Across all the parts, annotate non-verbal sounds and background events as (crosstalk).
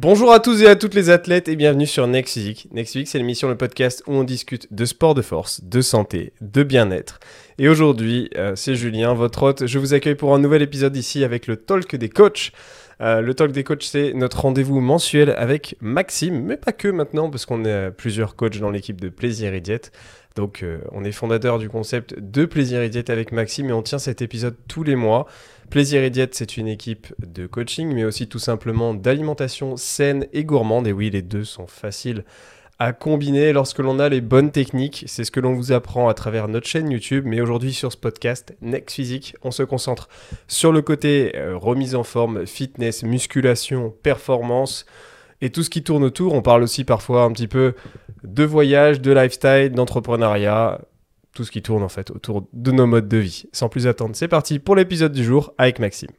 Bonjour à tous et à toutes les athlètes et bienvenue sur Next Physique. Next Physique, c'est l'émission, le podcast où on discute de sport de force, de santé, de bien-être. Et aujourd'hui, euh, c'est Julien, votre hôte. Je vous accueille pour un nouvel épisode ici avec le Talk des coachs. Euh, le Talk des coachs, c'est notre rendez-vous mensuel avec Maxime, mais pas que maintenant, parce qu'on est plusieurs coachs dans l'équipe de Plaisir et Diète. Donc, euh, on est fondateur du concept de Plaisir et Diète avec Maxime et on tient cet épisode tous les mois. Plaisir et Diète, c'est une équipe de coaching, mais aussi tout simplement d'alimentation saine et gourmande. Et oui, les deux sont faciles à combiner lorsque l'on a les bonnes techniques. C'est ce que l'on vous apprend à travers notre chaîne YouTube. Mais aujourd'hui, sur ce podcast Next Physique, on se concentre sur le côté euh, remise en forme, fitness, musculation, performance et tout ce qui tourne autour. On parle aussi parfois un petit peu de voyage, de lifestyle, d'entrepreneuriat tout ce qui tourne en fait autour de nos modes de vie. Sans plus attendre, c'est parti pour l'épisode du jour avec Maxime.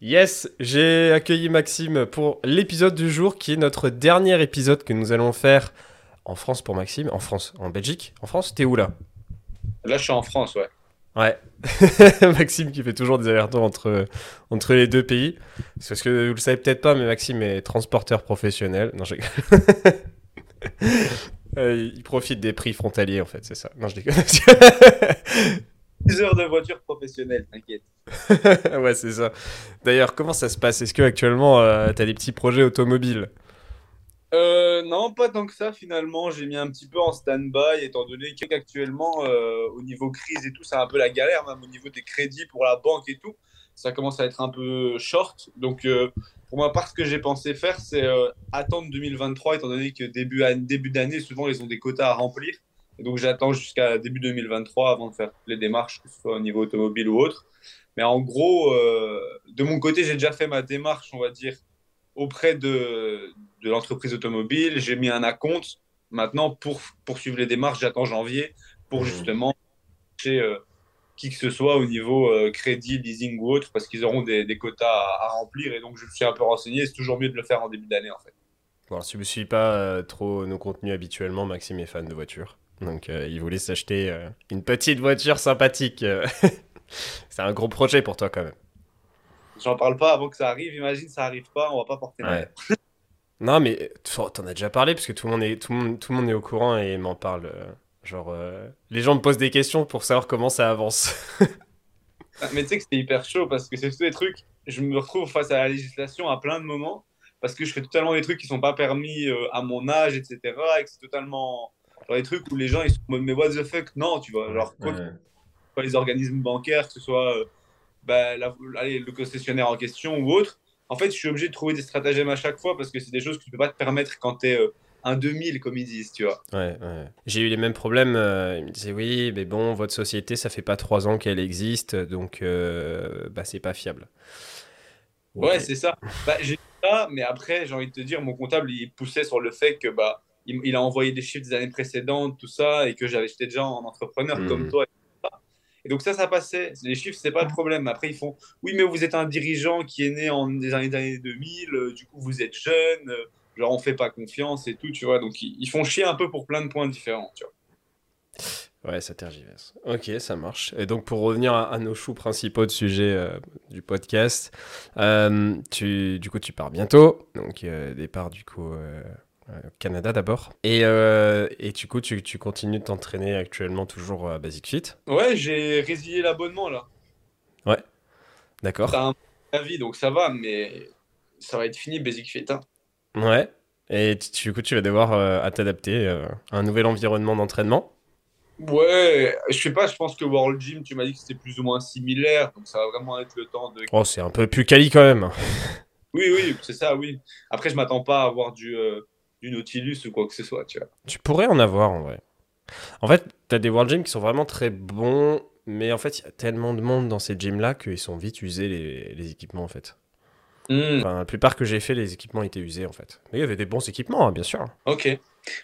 Yes, j'ai accueilli Maxime pour l'épisode du jour qui est notre dernier épisode que nous allons faire en France pour Maxime. En France, en Belgique, en France, t'es où là? Là, je suis en France, ouais. Ouais. (laughs) Maxime qui fait toujours des allers-retours entre, entre les deux pays. C'est parce que vous le savez peut-être pas, mais Maxime est transporteur professionnel. Non, j'ai... (laughs) Euh, il profite des prix frontaliers, en fait, c'est ça. Non, je déconne. 10 heures de voiture professionnelle, t'inquiète. (laughs) ouais, c'est ça. D'ailleurs, comment ça se passe? Est-ce que actuellement, euh, tu as des petits projets automobiles? Euh, non, pas tant que ça finalement. J'ai mis un petit peu en stand-by étant donné qu'actuellement, euh, au niveau crise et tout, c'est un peu la galère, même au niveau des crédits pour la banque et tout. Ça commence à être un peu short. Donc, pour ma part, ce que j'ai pensé faire, c'est euh, attendre 2023, étant donné que début, début d'année, souvent, ils ont des quotas à remplir. Et donc, j'attends jusqu'à début 2023 avant de faire les démarches, que ce soit au niveau automobile ou autre. Mais en gros, euh, de mon côté, j'ai déjà fait ma démarche, on va dire, auprès de, de l'entreprise automobile. J'ai mis un acompte. Maintenant, pour poursuivre les démarches, j'attends janvier pour mmh. justement euh, qui que ce soit au niveau euh, crédit, leasing ou autre, parce qu'ils auront des, quotas à, remplir. Et donc, je me suis un peu renseigné. C'est toujours mieux de le faire en début d'année, en fait. Bon, si vous ne suivez pas euh, trop nos contenus habituellement, Maxime est fan de voitures. Donc, euh, il voulait s'acheter une petite voiture sympathique. (laughs) C'est un gros projet pour toi, quand même. J'en parle pas avant que ça arrive. Imagine, ça arrive pas, on va pas porter ouais. Non, mais t'en as déjà parlé, parce que tout le monde est, tout le monde, tout le monde est au courant et m'en parle Genre, euh, les gens me posent des questions pour savoir comment ça avance. (laughs) Ah, mais tu sais que c'est hyper chaud parce que c'est tous des trucs. Je me retrouve face à la législation à plein de moments parce que je fais totalement des trucs qui sont pas permis euh, à mon âge, etc. Et que c'est totalement. Genre des trucs où les gens ils sont mais what the fuck? Non, tu vois. Genre, quoi, les organismes bancaires, que ce soit euh, bah, allez, le concessionnaire en question ou autre, en fait, je suis obligé de trouver des stratagèmes à chaque fois parce que c'est des choses que tu peux pas te permettre quand tu es un 2000, comme ils disent, tu vois. Ouais, ouais. J'ai eu les mêmes problèmes. Euh, ils me disaient, oui, mais bon, votre société, ça fait pas trois ans qu'elle existe, donc euh, bah, c'est pas fiable. Ouais, c'est ça. Bah, j'ai ça, mais après, j'ai envie de te dire, mon comptable, il poussait sur le fait que bah, il, a envoyé des chiffres des années précédentes, tout ça, et que j'avais j'étais déjà en entrepreneur comme hmm. toi. Et donc ça, ça passait. Les chiffres, c'est pas le problème. Après, ils font, oui, mais vous êtes un dirigeant qui est né en des années, 2000, euh, du coup, vous êtes jeune genre on fait pas confiance et tout, tu vois. Donc ils, font chier un peu pour plein de points différents, tu vois. Ouais, ça tergiverse. Ok, ça marche. Et donc pour revenir à, nos choux principaux de sujet euh, du podcast, euh, tu, du coup tu pars bientôt, donc euh, départ du coup au Canada d'abord. Et, et, du coup tu, tu continues de t'entraîner actuellement toujours à Basic Fit? Ouais, j'ai résilié l'abonnement là. Ouais, d'accord. T'as un avis donc ça va, mais ça va être fini Basic Fit. Hein. Ouais. Et du coup, tu vas devoir euh, t'adapter euh, à un nouvel environnement d'entraînement. Ouais, je sais pas, je pense que World Gym, tu m'as dit que c'était plus ou moins similaire, donc ça va vraiment être le temps de. Oh, c'est un peu plus quali quand même. (laughs) oui, oui, c'est ça, oui. Après, je m'attends pas à avoir du, euh, du Nautilus ou quoi que ce soit, tu vois. Tu pourrais en avoir en vrai. En fait, tu as des World Gym qui sont vraiment très bons, mais en fait, il y a tellement de monde dans ces gyms là qu'ils sont vite usés les, les équipements en fait. Hmm. la plupart que j'ai fait, les équipements étaient usés en fait. Mais il y avait des bons équipements, hein, bien sûr. Ok.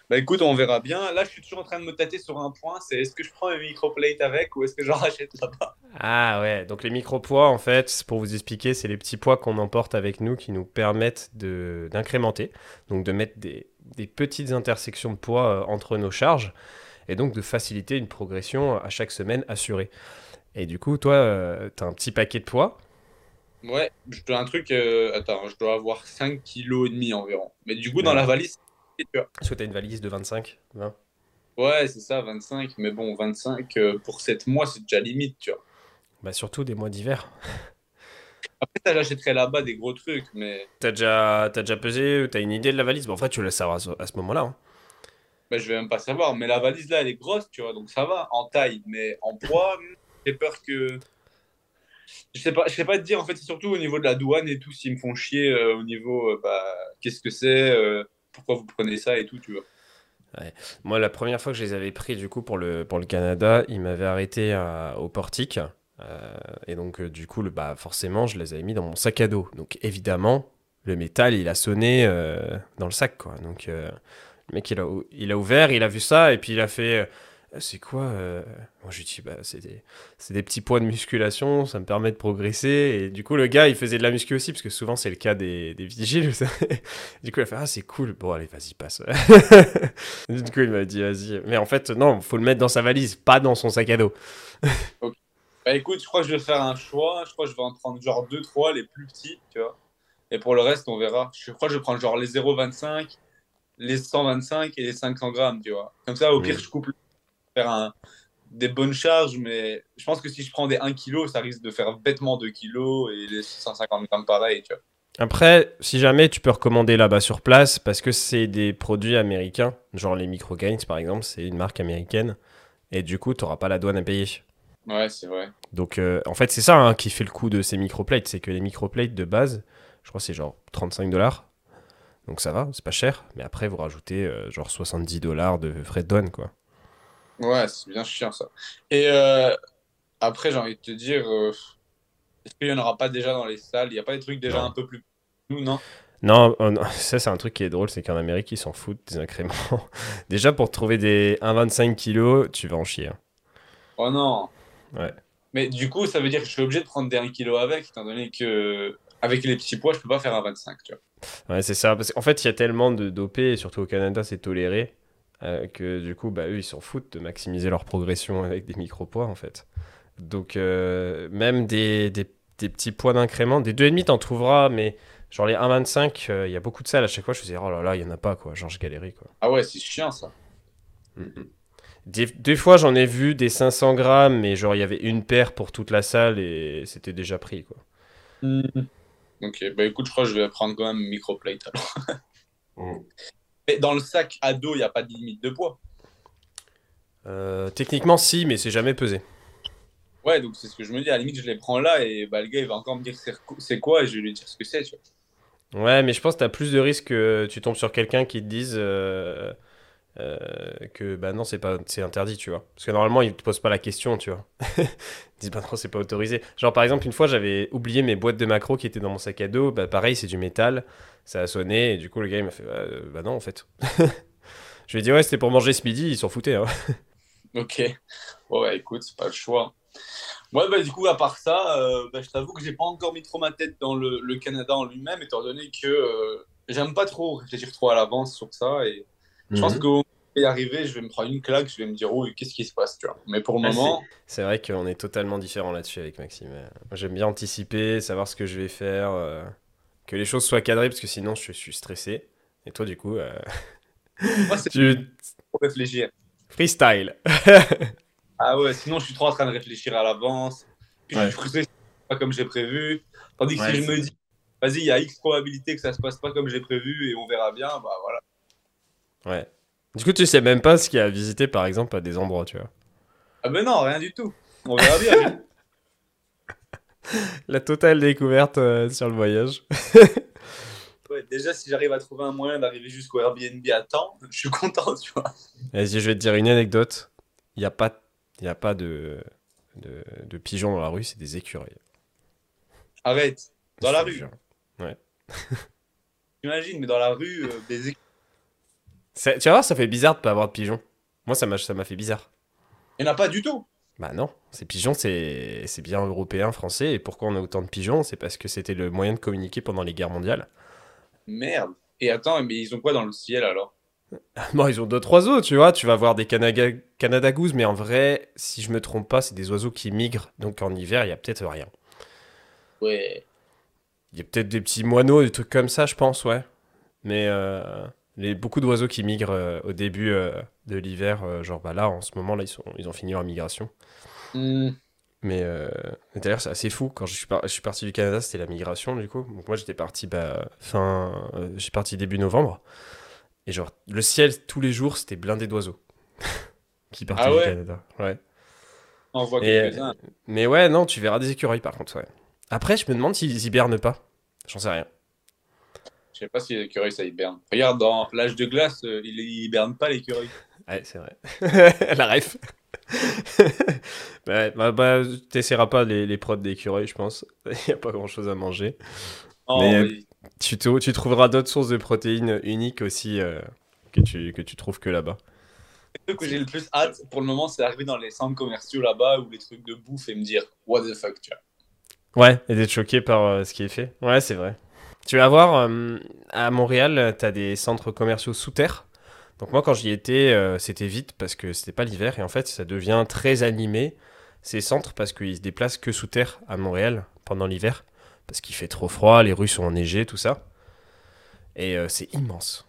Bah écoute, on verra bien. Là, je suis toujours en train de me tâter sur un point. C'est est-ce que je prends un microplate avec ou est-ce que j'en (laughs) rachète là-bas Ah ouais. Donc les micro-poids, en fait, pour vous expliquer, c'est les petits poids qu'on emporte avec nous qui nous permettent de d'incrémenter, donc de mettre des, des, petites intersections de poids euh, entre nos charges et donc de faciliter une progression à chaque semaine assurée. Et du coup, toi, euh, tu as un petit paquet de poids Ouais, je dois un truc. euh, attends, je dois avoir 5 kg et demi environ. Mais du coup, dans la valise, tu vois. Est-ce que t'as une valise de 25 20 Ouais, c'est ça, 25. Mais bon, 25 euh, pour 7 mois, c'est déjà limite, tu vois. Bah surtout des mois d'hiver. (laughs) Après, ça, j'achèterais là-bas des gros trucs, mais T'as déjà, t'as déjà pesé, t'as une idée de la valise? Bon, en fait, tu le savoir à ce, à ce moment-là. hein. bah, je vais même pas savoir. Mais la valise là, elle est grosse, tu vois, donc ça va en taille. Mais en poids, hmm, j'ai peur que. Je sais pas, je sais pas te dire, en fait, surtout au niveau de la douane et tout, s'ils me font chier euh, au niveau, euh, bah, qu'est-ce que c'est, euh, pourquoi vous prenez ça et tout, tu vois. Moi, la première fois que je les avais pris, du coup, pour le, pour le Canada, ils m'avaient arrêté au portique. Et donc, du coup, le, bah, forcément, je les avais mis dans mon sac à dos. Donc, évidemment, le métal, il a sonné dans le sac, quoi. Donc, le mec, il a, il a ouvert, il a vu ça, et puis il a fait... euh, c'est quoi euh Moi, je lui dis, bah, c'est des, des petits poids de musculation, ça me permet de progresser. Et du coup, le gars, il faisait de la muscu aussi, parce que souvent, c'est le cas des, des vigiles. (laughs) du coup, il a fait, ah, c'est cool. Bon, allez, vas-y, passe. (laughs) du coup, il m'a dit, vas-y. Mais en fait, non, faut le mettre dans sa valise, pas dans son sac à dos. (laughs) Bah écoute, je crois que je vais faire un choix. Je crois que je vais en prendre genre 2-3, les plus petits, tu vois. Et pour le reste, on verra. Je crois que je vais prendre genre les 0,25, les 125 et les 500 grammes, tu vois. Comme ça, au pire, je coupe faire un, des bonnes charges, mais je pense que si je prends des 1 kg, ça risque de faire bêtement 2 kg et les 150 grammes pareil, tu vois. Après, si jamais tu peux recommander là-bas sur place, parce que c'est des produits américains, genre les Microgains par exemple, c'est une marque américaine, et du coup, tu n'auras pas la douane à payer. Ouais, c'est vrai. Donc, euh, en fait, c'est ça hein, qui fait le coût de ces microplates, c'est que les microplates de base, je crois que c'est genre 35 dollars. Donc ça va, c'est pas cher, mais après vous rajoutez euh, genre 70 dollars de frais de douane, quoi. Ouais, c'est bien chiant ça. Et euh, après, j'ai envie de te dire, euh, est-ce qu'il n'y en aura pas déjà dans les salles? Il n'y a pas des trucs déjà Non. un peu plus. Nous, non? Non, non, (laughs) ça c'est un truc qui est drôle, c'est qu'en Amérique ils s'en foutent des incréments. (laughs) Déjà pour trouver des 1,25 kg, tu vas en chier. hein. Oh non Ouais. Mais du coup, ça veut dire que je suis obligé de prendre des 1 kg avec, étant donné que avec les petits poids, je peux pas faire un 25, tu vois. Ouais, c'est ça. Parce qu'en fait, il y a tellement de dopés, et surtout au Canada, c'est toléré, euh, que du coup, bah, eux, ils s'en foutent de maximiser leur progression avec des micro-poids, en fait. Donc, euh, même des, des, des petits poids d'incrément, des 2,5, t'en trouveras, mais genre les 1,25, euh, il y a beaucoup de salles. À chaque fois, je faisais, oh là là, il y en a pas, quoi. Genre, je galérais, quoi. Ah ouais, c'est chiant ça. Des, des fois, j'en ai vu des 500 grammes, mais genre, il y avait une paire pour toute la salle et c'était déjà pris, quoi. Ok, bah écoute, je crois que je vais prendre quand même microplate alors. Mm. Mais dans le sac à dos, il n'y a pas de limite de poids. Euh, techniquement, si, mais c'est jamais pesé. Ouais, donc c'est ce que je me dis. À la limite, je les prends là et bah, le gars, il va encore me dire c'est quoi et je vais lui dire ce que c'est, tu vois. Ouais, mais je pense que t'as plus de risques que tu tombes sur quelqu'un qui te dise euh, euh, que bah non, c'est pas c'est interdit, tu vois. Parce que normalement, ils te posent pas la question, tu vois. (laughs) ils disent bah non, c'est pas autorisé. Genre par exemple, une fois, j'avais oublié mes boîtes de macro qui étaient dans mon sac à dos. Bah pareil, c'est du métal. Ça a sonné et du coup, le gars il m'a fait bah, bah non en fait. (laughs) je lui ai dit ouais, c'était pour manger ce midi. Ils s'en foutaient. Hein. (laughs) Ok. Ouais, ouais, écoute, c'est pas le choix. Ouais, bah du coup, à part ça, euh, bah, je t'avoue que j'ai pas encore mis trop ma tête dans le, le Canada en lui-même, étant donné que euh, j'aime pas trop réfléchir trop à l'avance sur ça. Et je pense Mhm. qu'au moment où y arriver, je vais me prendre une claque, je vais me dire, oh, qu'est-ce qui se passe, tu vois. Mais pour le Ah, moment, C'est vrai qu'on est totalement différents là-dessus avec Maxime. J'aime bien anticiper, savoir ce que je vais faire, euh, que les choses soient cadrées parce que sinon je suis stressé. Et toi, du coup, euh, (laughs) moi, c'est tu pour réfléchir. freestyle. (laughs) Ah ouais, sinon, je suis trop en train de réfléchir à l'avance. Puis je Ouais. suis frustré, c'est pas comme j'ai prévu. Tandis que Ouais, si je me dis, vas-y, il y a X probabilité que ça se passe pas comme j'ai prévu et on verra bien, bah voilà. Ouais. Du coup, tu sais même pas ce qu'il y a à visiter, par exemple, à des endroits, tu vois. Ah ben non, rien du tout. On verra bien. (laughs) La totale découverte euh, sur le voyage. (laughs) Ouais, déjà, si j'arrive à trouver un moyen d'arriver jusqu'au Airbnb à temps, (laughs) je suis content, tu vois. Vas-y, je vais te dire une anecdote. Il n'y a pas, y a pas de, de, de pigeons dans la rue, c'est des écureuils. Arrête. Dans la rue. jure. T'imagines, mais dans la rue, euh, des éc- Ça- Tu vas voir, ça fait bizarre de pas avoir de pigeons. Moi, ça m'a ça m'a fait bizarre. il n'y en a pas du tout. Bah non, ces pigeons, c'est bien européen, français. Et pourquoi on a autant de pigeons C'est parce que c'était le moyen de communiquer pendant les guerres mondiales. Merde. Et attends, mais ils ont quoi dans le ciel alors? (laughs) Bon, ils ont d'autres oiseaux, tu vois. Tu vas voir des Canada, Canada Goose, mais en vrai, si je me trompe pas, c'est des oiseaux qui migrent. Donc en hiver, il y a peut-être rien. Ouais. Il y a peut-être des petits moineaux, des trucs comme ça, je pense, ouais. Mais euh, les, beaucoup d'oiseaux qui migrent euh, au début euh, de l'hiver, euh, genre bah là, en ce moment, là, ils, sont, ils ont fini leur migration. Hmm. Mais d'ailleurs, c'est assez fou. Quand je suis, par- je suis parti du Canada, c'était la migration, du coup. Donc moi, j'étais parti bah, fin... j'ai parti début novembre. Et genre, le ciel, tous les jours, c'était blindé d'oiseaux. (laughs) qui partaient Ah du Canada. Ouais. On voit Et. Mais ouais, non, tu verras des écureuils, par contre, ouais. Après, je me demande s'ils hibernent pas. J'en sais rien. Je sais pas si l'écureuil ça hiberne. Regarde, dans l'âge de glace, euh, il hiberne pas l'écureuil. Ouais, c'est vrai. (laughs) La ref. (laughs) ouais, bah, bah, t'essaieras pas les, les prods d'écureuil, je pense. (laughs) Il n'y a pas grand chose à manger. Oh, Mais, euh, oui. Tu, tu trouveras d'autres sources de protéines uniques aussi euh, que, tu, que tu trouves que là-bas. Le truc que j'ai le plus hâte pour le moment, c'est d'arriver dans les centres commerciaux là-bas ou les trucs de bouffe et me dire what the fuck, tu vois. Ouais, et d'être choqué par euh, ce qui est fait. Ouais, c'est vrai. Tu vas voir, euh, à Montréal, t'as des centres commerciaux sous terre. Donc moi, quand j'y étais, euh, c'était vite parce que c'était pas l'hiver. Et en fait, ça devient très animé, ces centres, parce qu'ils se déplacent que sous terre à Montréal pendant l'hiver. Parce qu'il fait trop froid, les rues sont enneigées, tout ça. Et euh, c'est immense.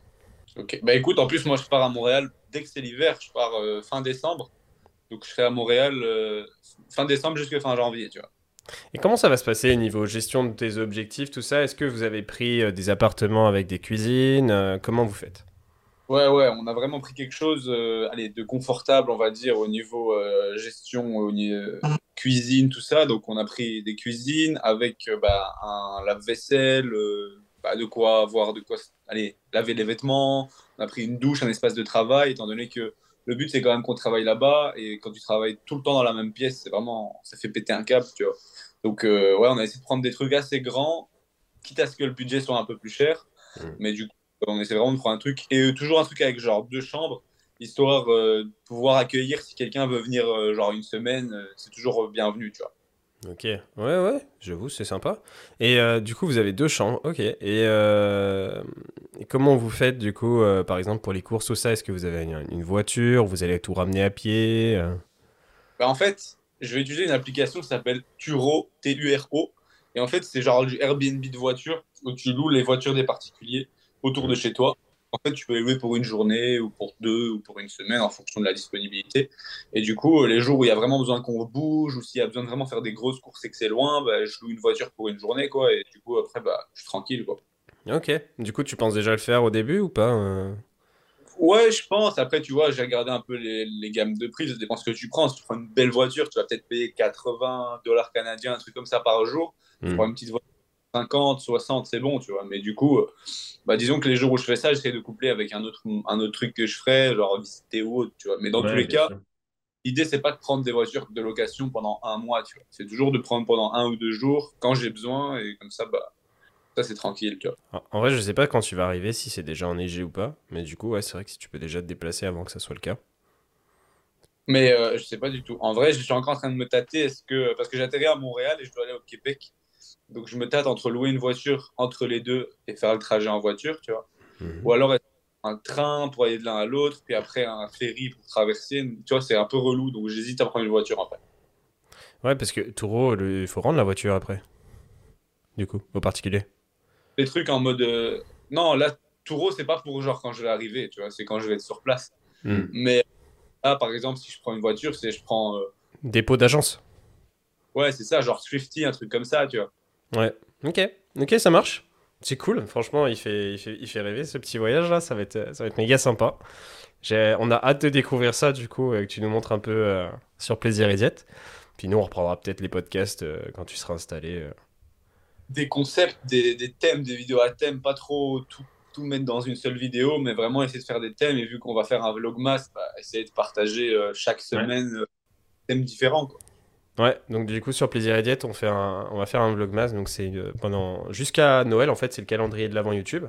Ok. Bah écoute, en plus, moi je pars à Montréal dès que c'est l'hiver, je pars fin décembre. Donc je serai à Montréal fin décembre jusqu'à fin janvier, tu vois. Et comment ça va se passer au niveau gestion de tes objectifs, tout ça? Est-ce que vous avez pris euh, des appartements avec des cuisines? Euh, Comment vous faites? Ouais, ouais, on a vraiment pris quelque chose euh, allez, de confortable, on va dire, au niveau gestion, cuisine, tout ça. Donc, on a pris des cuisines avec bah, un lave-vaisselle, bah, de quoi avoir, de quoi allez, laver les vêtements. On a pris une douche, un espace de travail, étant donné que le but, c'est quand même qu'on travaille là-bas. Et quand tu travailles tout le temps dans la même pièce, c'est vraiment, ça fait péter un câble, tu vois. Donc, euh, ouais, on a essayé de prendre des trucs assez grands, quitte à ce que le budget soit un peu plus cher. Mm. Mais du coup, on essaie vraiment de prendre un truc. Et euh, toujours un truc avec genre deux chambres, histoire euh, de pouvoir accueillir si quelqu'un veut venir euh, genre une semaine. c'est toujours bienvenu, tu vois. Ok, ouais, ouais, j'avoue, c'est sympa. Et euh, du coup, vous avez deux chambres, ok. Et, euh, et comment vous faites, du coup, euh, par exemple, pour les courses, tout ça? Est-ce que vous avez une, une voiture? Vous allez tout ramener à pied euh? Bah, en fait, je vais utiliser une application qui s'appelle Turo, T-U-R-O. Et en fait, c'est genre du Airbnb de voitures où tu loues les voitures des particuliers autour de chez toi. En fait, tu peux les louer pour une journée ou pour deux ou pour une semaine en fonction de la disponibilité. Et du coup, les jours où il y a vraiment besoin qu'on bouge ou s'il y a besoin de vraiment faire des grosses courses et que c'est loin, bah, je loue une voiture pour une journée, quoi. Et du coup, après, bah, je suis tranquille, quoi. Ok. Du coup, tu penses déjà le faire au début ou pas euh Ouais, je pense. Après, tu vois, j'ai regardé un peu les, les gammes de prix. Ça dépend ce que tu prends. Si tu prends une belle voiture, tu vas peut-être payer 80 dollars canadiens, un truc comme ça par jour. Tu Hmm. prends une petite voiture 50, 60, c'est bon, tu vois. Mais du coup, euh, bah, disons que les jours où je fais ça, j'essaie de coupler avec un autre, un autre truc que je ferais, genre visiter ou autre, tu vois. Mais dans tous les cas, l'idée, c'est pas de prendre des voitures de location pendant un mois, tu vois. C'est toujours de prendre pendant un ou deux jours quand j'ai besoin et comme ça, bah, ça, c'est tranquille, tu vois. En vrai, je sais pas quand tu vas arriver, si c'est déjà enneigé ou pas. Mais du coup, ouais, c'est vrai que si tu peux déjà te déplacer avant que ça soit le cas. Mais euh, je sais pas du tout. En vrai, je suis encore en train de me tâter. Est-ce que parce que j'atterris à Montréal et je dois aller au Québec, donc je me tâte entre louer une voiture entre les deux et faire le trajet en voiture, tu vois. Mhm. Ou alors un train pour aller de l'un à l'autre, puis après un ferry pour traverser. Tu vois, c'est un peu relou, donc j'hésite à prendre une voiture en fait. Ouais, parce que Taureau, le- il faut rendre la voiture après. Du coup, au particulier. Des trucs en mode euh, non, là Touro, c'est pas pour genre quand je vais arriver, tu vois, c'est quand je vais être sur place. Hmm. Mais là, par exemple, si je prends une voiture, c'est je prends euh, Dépôt d'agence. ouais, c'est ça, genre Swifty, un truc comme ça, tu vois. Ouais. Ok. Ok, ça marche. C'est cool. Franchement, il fait, il fait, il fait rêver ce petit voyage là. Ça va être, ça va être méga sympa. On a hâte de découvrir ça du coup, et que tu nous montres un peu euh, sur Plaisir et Diète. Puis nous, on reprendra peut-être les podcasts euh, quand tu seras installé. euh. Des concepts, des, des thèmes, des vidéos à thème, pas trop tout, tout mettre dans une seule vidéo, mais vraiment essayer de faire des thèmes. Et vu qu'on va faire un vlogmas, bah, essayer de partager euh, chaque semaine euh, thèmes différents. Quoi. Ouais, donc du coup sur Plaisir et Diète, on, fait un, on va faire un vlogmas. Donc c'est euh, pendant jusqu'à Noël en fait, c'est le calendrier de l'avant YouTube.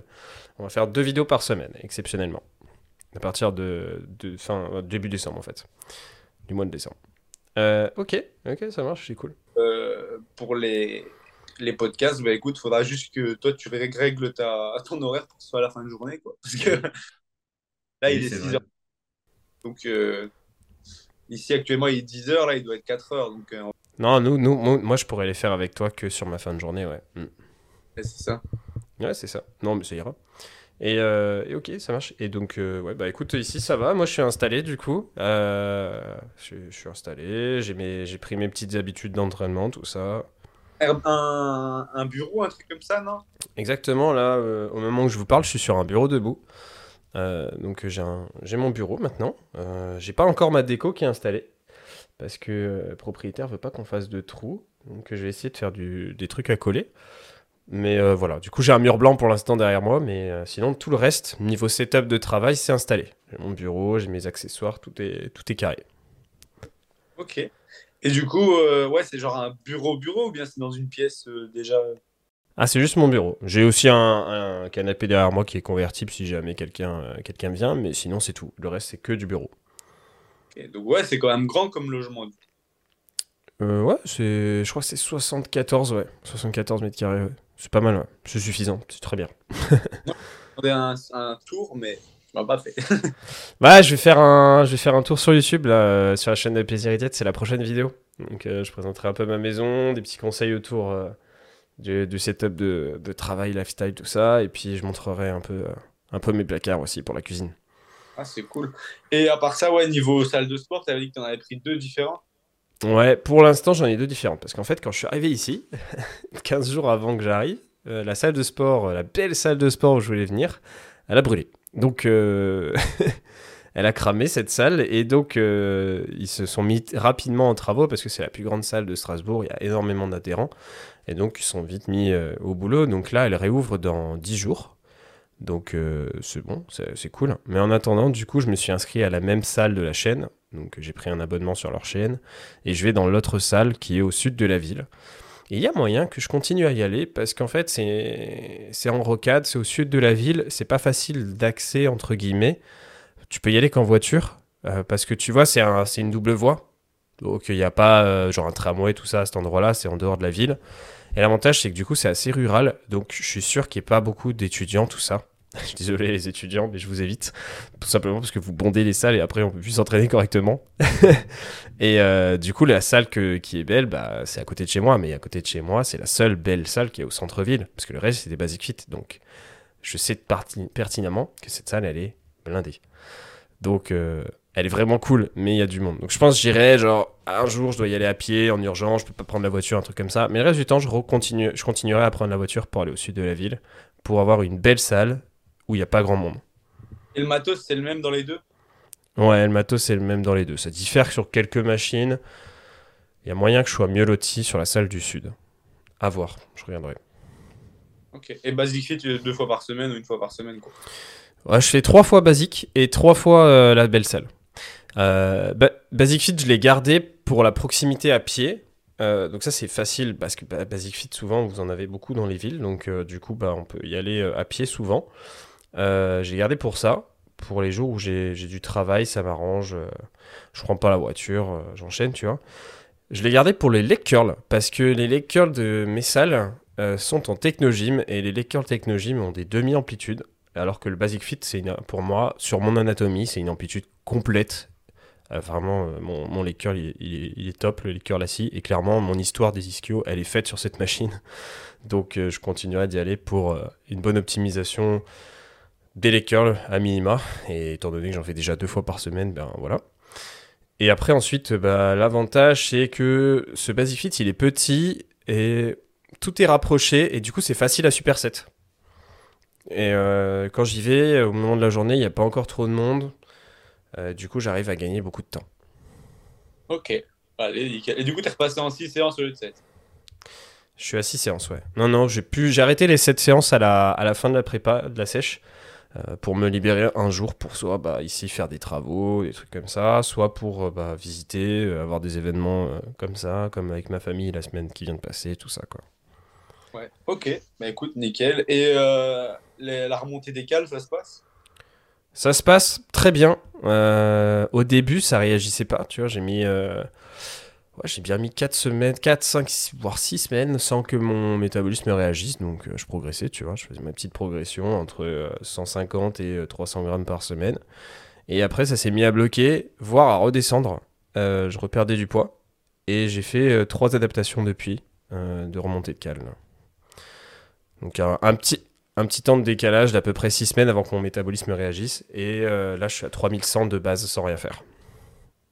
On va faire deux vidéos par semaine, exceptionnellement, à partir de, de fin euh, début décembre en fait, du mois de décembre. Ok, ok, ça marche, c'est cool. Pour les, les podcasts, bah, écoute, faudra juste que toi, tu règles ta, ton horaire pour que ce soit à la fin de journée. Quoi. Parce que (laughs) là, il est 6 heures. Donc, euh, ici, actuellement, il est 10 heures. Là, il doit être 4 heures. Donc, euh, Non, nous, nous, moi, je pourrais les faire avec toi que sur ma fin de journée, ouais. Mm. c'est ça. Ouais, c'est ça. Non, mais ça ira. Et, euh, et ok, ça marche. Et donc, euh, ouais, bah écoute, ici ça va. Moi, je suis installé du coup. Euh, je, je suis installé. J'ai pris mes petites habitudes d'entraînement, tout ça. Un, un bureau, un truc comme ça, non? Exactement, là, euh, au moment où je vous parle, je suis sur un bureau debout. Euh, donc, j'ai un- j'ai mon bureau maintenant. Euh, j'ai pas encore ma déco qui est installée. Parce que le propriétaire veut pas qu'on fasse de trous. Donc, je vais essayer de faire du- des trucs à coller. Mais voilà, du coup, j'ai un mur blanc pour l'instant derrière moi. Mais sinon, tout le reste, niveau setup de travail, c'est installé. J'ai mon bureau, j'ai mes accessoires, tout est, tout est carré. Ok. Et du coup, euh, ouais, c'est genre un bureau-bureau ou bien c'est dans une pièce euh, déjà? Ah, c'est juste mon bureau. J'ai aussi un, un canapé derrière moi qui est convertible si jamais quelqu'un euh, quelqu'un vient. Mais sinon, c'est tout. Le reste, c'est que du bureau. Ok, Donc ouais, c'est quand même grand comme logement. Euh, ouais, c'est, je crois que c'est 74, ouais. 74 mètres carrés, ouais. C'est pas mal, ouais. C'est suffisant, c'est très bien. (laughs) On un, un tour, mais m'en pas fait. (laughs) Bah, je vais faire un, je vais faire un tour sur YouTube, là, euh, sur la chaîne de Plaisir et Tête, c'est la prochaine vidéo. Donc, euh, je présenterai un peu ma maison, des petits conseils autour euh, du, du setup de, de travail, lifestyle, tout ça. Et puis, je montrerai un peu, euh, un peu mes placards aussi pour la cuisine. Ah, c'est cool. Et à part ça, ouais, niveau salle de sport, tu avais dit que tu en avais pris deux différents? Ouais, pour l'instant, j'en ai deux différentes. Parce qu'en fait, quand je suis arrivé ici, (laughs) 15 jours avant que j'arrive, euh, la salle de sport, euh, la belle salle de sport où je voulais venir, elle a brûlé. Donc, euh, (laughs) elle a cramé cette salle. Et donc, euh, ils se sont mis rapidement en travaux parce que c'est la plus grande salle de Strasbourg. Il y a énormément d'adhérents. Et donc, ils sont vite mis euh, au boulot. Donc là, elle réouvre dans 10 jours. Donc, c'est bon, c'est cool. Mais en attendant, du coup, je me suis inscrit à la même salle de la chaîne. Donc, j'ai pris un abonnement sur leur chaîne et je vais dans l'autre salle qui est au sud de la ville. Il y a moyen que je continue à y aller parce qu'en fait, c'est en rocade, c'est au sud de la ville, c'est pas facile d'accès, entre guillemets. Tu peux y aller qu'en voiture euh, parce que tu vois, c'est une double voie. Donc, il n'y a pas euh, genre un tramway, tout ça à cet endroit-là, c'est en dehors de la ville. Et l'avantage, c'est que du coup, c'est assez rural. Donc, je suis sûr qu'il n'y ait pas beaucoup d'étudiants, tout ça. Je suis (laughs) désolé, les étudiants, mais je vous évite. Tout simplement parce que vous bondez les salles et après, on peut plus s'entraîner correctement. (laughs) Et euh, du coup, la salle qui est belle, bah, c'est à côté de chez moi. Mais à côté de chez moi, c'est la seule belle salle qui est au centre-ville. Parce que le reste, c'est des Basic Fit. Donc, je sais pertinemment que cette salle, elle est blindée. Donc, euh, elle est vraiment cool, mais il y a du monde. Donc, je pense j'irai, genre, un jour, je dois y aller à pied, en urgence, je peux pas prendre la voiture, un truc comme ça. Mais le reste du temps, je continuerai à prendre la voiture pour aller au sud de la ville, pour avoir une belle salle où il n'y a pas grand monde. Et le matos, c'est le même dans les deux? Ouais, le matos, c'est le même dans les deux. Ça diffère sur quelques machines. Il y a moyen que je sois mieux loti sur la salle du sud. À voir, je reviendrai. Ok. Et Basic Fit, deux fois par semaine ou une fois par semaine, quoi? Ouais, je fais trois fois basique et trois fois euh, la belle salle. Euh, ba- Basic Fit, je l'ai gardé pour la proximité à pied. Euh, donc ça c'est facile parce que bah, Basic Fit souvent vous en avez beaucoup dans les villes donc du coup bah, on peut y aller à pied souvent. Euh, j'ai gardé pour ça, pour les jours où j'ai du travail, ça m'arrange. euh, je prends pas la voiture, euh, j'enchaîne tu vois. Je l'ai gardé pour les leg curls parce que les leg curls de mes salles euh, sont en technogym et les leg curls technogym ont des demi amplitudes alors que le Basic Fit, c'est pour moi, sur mon anatomie, c'est une amplitude complète. Vraiment, mon, mon curl, il, est- top, le leg curl assis. Et clairement, mon histoire des ischios, elle est faite sur cette machine. (laughs) Donc, je continuerai d'y aller pour une bonne optimisation des leg curls à minima. Et étant donné que j'en fais déjà deux fois par semaine, ben voilà. Et après, ensuite, bah, l'avantage, c'est que ce Basic Fit, il est petit et tout est rapproché. Et du coup, c'est facile à superset. Et euh, quand j'y vais, au moment de la journée, il n'y a pas encore trop de monde. Euh, du coup, j'arrive à gagner beaucoup de temps. Ok. Allez, nickel. Et du coup, t'es repassé en 6 séances au lieu de 7. Je suis à 6 séances, ouais. Non, non, j'ai pu... arrêté les 7 séances à la, à la fin de la prépa, de la sèche, euh, pour me libérer un jour pour soit bah, ici faire des travaux, des trucs comme ça, soit pour euh, bah, visiter, euh, avoir des événements comme ça, comme avec ma famille la semaine qui vient de passer, tout ça, quoi. Ouais. Ok. Bah écoute, nickel. Et les- la remontée des cales, ça se passe? Ça se passe très bien. Au début, ça réagissait pas. Tu vois, j'ai mis. Euh, j'ai bien mis 4 semaines, 4, 5, voire 6 semaines sans que mon métabolisme réagisse. Donc, euh, je progressais, tu vois. Je faisais ma petite progression entre euh, 150 et euh, 300 grammes par semaine. Et après, ça s'est mis à bloquer, voire à redescendre. Euh, je reperdais du poids. Et j'ai fait euh, trois adaptations depuis euh, de remontée de calme. Donc un, petit, un petit temps de décalage d'à peu près 6 semaines avant que mon métabolisme réagisse. Et euh, là, je suis à 3100 de base sans rien faire.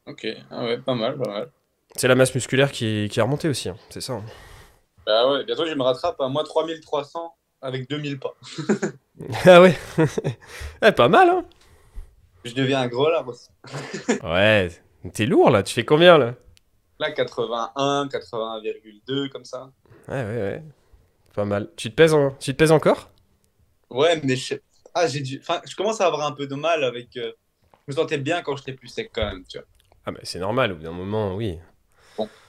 Ok, ah ouais, pas mal, pas mal. C'est la masse musculaire qui, qui a remonté aussi, hein, c'est ça. hein. Bah ouais, bientôt je me rattrape à moi 3300 avec 2000 pas. (laughs) ah ouais Ouais, (laughs) Pas mal, hein Je deviens un gros là aussi. (laughs) Ouais, t'es lourd là, tu fais combien là? Là, 81, 81,2 comme ça. Ouais, ouais, ouais. Pas mal. Tu te pèses, en... tu te pèses encore? Ouais, mais je... Ah, j'ai dû... enfin, je commence à avoir un peu de mal avec... euh, Je me sentais bien quand j'étais plus sec quand même, tu vois. Ah bah c'est normal, au bout d'un moment, oui.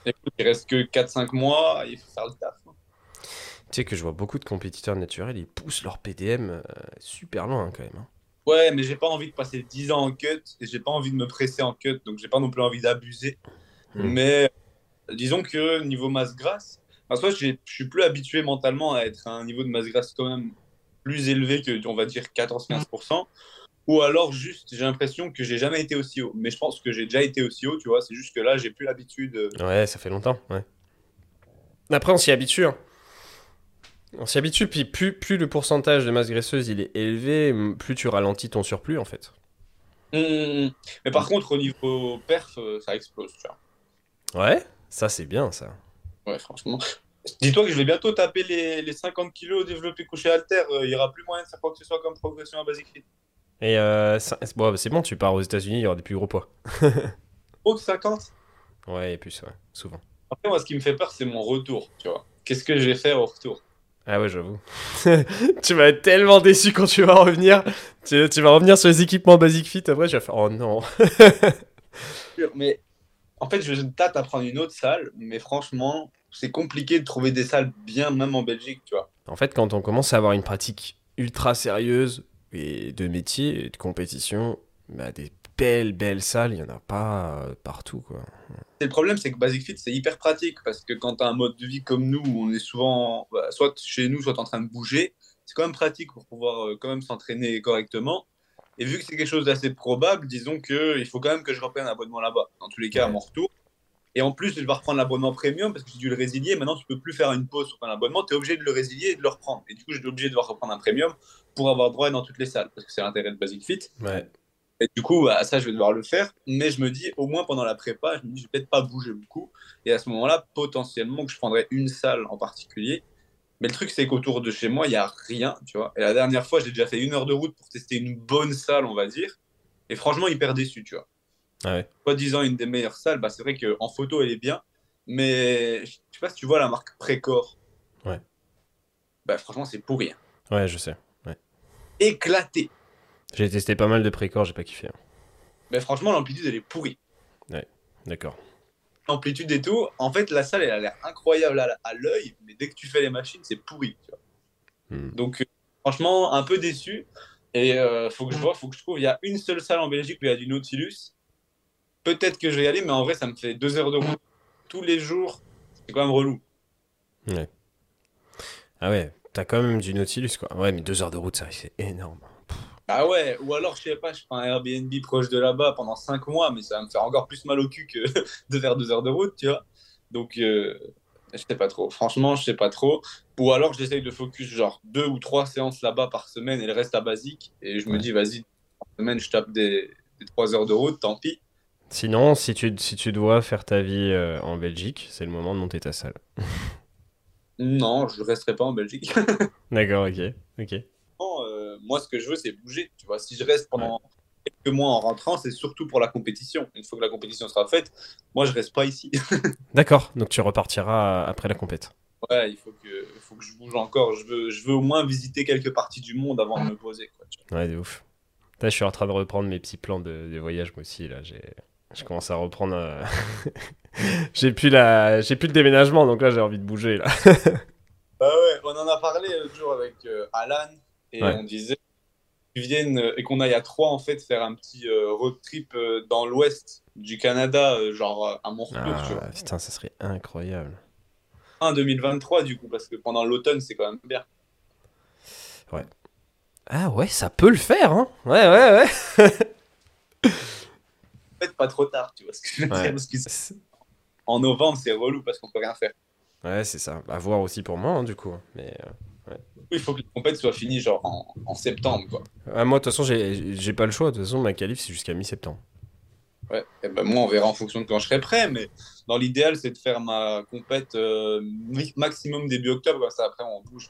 Écoute, il reste que 4-5 mois, il faut faire le taf. hein. Tu sais que je vois beaucoup de compétiteurs naturels, ils poussent leur PDM euh, super loin hein, quand même. hein. Ouais, mais j'ai pas envie de passer 10 ans en cut et j'ai pas envie de me presser en cut, donc j'ai pas non plus envie d'abuser. Hmm. Mais disons que niveau masse grasse, en soi, j'ai- je suis plus habitué mentalement à être à un niveau de masse grasse quand même plus élevé que, on va dire, 14-15%. Ou alors, juste, j'ai l'impression que j'ai jamais été aussi haut. Mais je pense que j'ai déjà été aussi haut, tu vois. C'est juste que là, j'ai plus l'habitude. euh, Ouais, ça fait longtemps, ouais. Après, on s'y habitue. hein. On s'y habitue, puis plus, plus le pourcentage de masse graisseuse il est élevé, plus tu ralentis ton surplus en fait. hum, hum, hum. Mais par contre, au niveau perf, euh, ça explose, tu vois. Ouais, ça c'est bien ça. Ouais, franchement. Dis-toi que je vais bientôt taper les, les 50 kilos développés couché alter. Il y aura plus moyen de faire quoi que ce soit comme progression à Basic Fit. Et euh, bon, c'est bon, tu pars aux États-Unis, il y aura des plus gros poids. (laughs) De 50 Ouais, et plus, ouais, souvent. Après, moi, ce qui me fait peur, c'est mon retour, tu vois. Qu'est-ce que je vais faire au retour? Ah ouais, j'avoue. (laughs) tu vas être tellement déçu quand tu vas revenir. Tu, tu vas revenir sur les équipements Basic Fit, après tu vas faire oh non. Mais en fait, je tâte à prendre une autre salle, mais franchement, c'est compliqué de trouver des salles bien, même en Belgique, tu vois. En fait, quand on commence à avoir une pratique ultra sérieuse et de métier et de compétition, bah, des belles, belles salles, il n'y en a pas euh, partout, quoi. Et le problème, c'est que Basic Fit, c'est hyper pratique parce que quand tu as un mode de vie comme nous, où on est souvent bah, soit chez nous, soit en train de bouger, c'est quand même pratique pour pouvoir euh, quand même s'entraîner correctement. Et vu que c'est quelque chose d'assez probable, disons qu'il faut quand même que je reprenne un abonnement là-bas, dans tous les cas à mon retour. Et en plus, je vais reprendre l'abonnement premium parce que j'ai dû le résilier. Maintenant, tu peux plus faire une pause sur ton abonnement, tu es obligé de le résilier et de le reprendre. Et du coup, je suis obligé de devoir reprendre un premium pour avoir droit dans toutes les salles parce que c'est l'intérêt de Basic Fit. Ouais. Et du coup, bah, ça, je vais devoir le faire. Mais je me dis, au moins pendant la prépa, je me dis, je vais peut-être pas bouger beaucoup. Et à ce moment-là, potentiellement, que je prendrais une salle en particulier. Mais le truc, c'est qu'autour de chez moi, il n'y a rien, tu vois. Et la dernière fois, j'ai déjà fait une heure de route pour tester une bonne salle, on va dire. Et franchement, hyper déçu, tu vois. Ah ouais. Pas disant une des meilleures salles, bah, c'est vrai qu'en photo, elle est bien. Mais je sais pas si tu vois la marque Précor. Ouais. Bah, franchement, c'est pourri. hein. Ouais, je sais. Éclaté. J'ai testé pas mal de précors, j'ai pas kiffé. hein. Mais franchement, l'amplitude, elle est pourrie. D'accord. l'amplitude et tout. En fait, la salle, elle a l'air incroyable à, à l'œil, mais dès que tu fais les machines, c'est pourri. tu vois. Hmm. Donc, euh, franchement, un peu déçu. Et euh, faut que je vois, faut que je trouve. Il y a une seule salle en Belgique où il y a du Nautilus. Peut-être que je vais y aller, mais en vrai, ça me fait deux heures de route tous les jours. C'est quand même relou. Ah ouais, t'as quand même du Nautilus, quoi. Ouais, mais deux heures de route, ça, c'est énorme. Ah ouais, ou alors, je sais pas, je prends un Airbnb proche de là-bas pendant cinq mois, mais ça va me faire encore plus mal au cul que (laughs) de faire deux heures de route, tu vois. Donc, euh, je sais pas trop. Franchement, je sais pas trop. Ou alors, j'essaye de focus genre deux ou trois séances là-bas par semaine et le reste à basique. Et je me Ouais. dis, vas-y, semaine, je tape des, des trois heures de route, tant pis. Sinon, si tu, si tu dois faire ta vie euh, en Belgique, c'est le moment de monter ta salle. (laughs) Non, je resterai pas en Belgique. (laughs) D'accord, ok. Ok. Non, euh, moi, ce que je veux, c'est bouger. Tu vois, si je reste pendant quelques mois en rentrant, c'est surtout pour la compétition. Une fois que la compétition sera faite, moi, je reste pas ici. (laughs) D'accord, donc tu repartiras après la compète. Ouais, il faut que, faut que je bouge encore. Je veux, je veux au moins visiter quelques parties du monde avant de me poser. Quoi, tu vois. Ouais, de ouf. Là, je suis en train de reprendre mes petits plans de, de voyage, moi aussi. Là, j'ai, je commence à reprendre. euh, (laughs) j'ai plus la, j'ai plus le déménagement, donc là, j'ai envie de bouger là. (laughs) Bah ouais, on en a parlé l'autre jour avec euh, Alan et Ouais. on disait qu'ils viennent euh, et qu'on aille à trois en fait faire un petit euh, road trip dans l'ouest du Canada, genre à mon retour, tu vois. Ah, putain, ça serait incroyable. En 2023 du coup, parce que pendant l'automne c'est quand même bien. Ah ouais, ça peut le faire, hein. Ouais, ouais, ouais. (laughs) En fait, pas trop tard, tu vois ce que je veux Ouais. dire, parce que c'est- en novembre c'est relou parce qu'on peut rien faire. Ouais, c'est ça. À voir aussi pour moi, hein, du coup. Mais euh, il faut que la compète soit finie genre en, septembre. Quoi. Ah, moi, de toute façon, j'ai pas le choix. De toute façon, ma qualif, c'est jusqu'à mi-septembre. Ouais, et ben moi, on verra en fonction de quand je serai prêt. Mais dans l'idéal, c'est de faire ma compète euh, maximum début octobre. Comme ça, après, on bouge.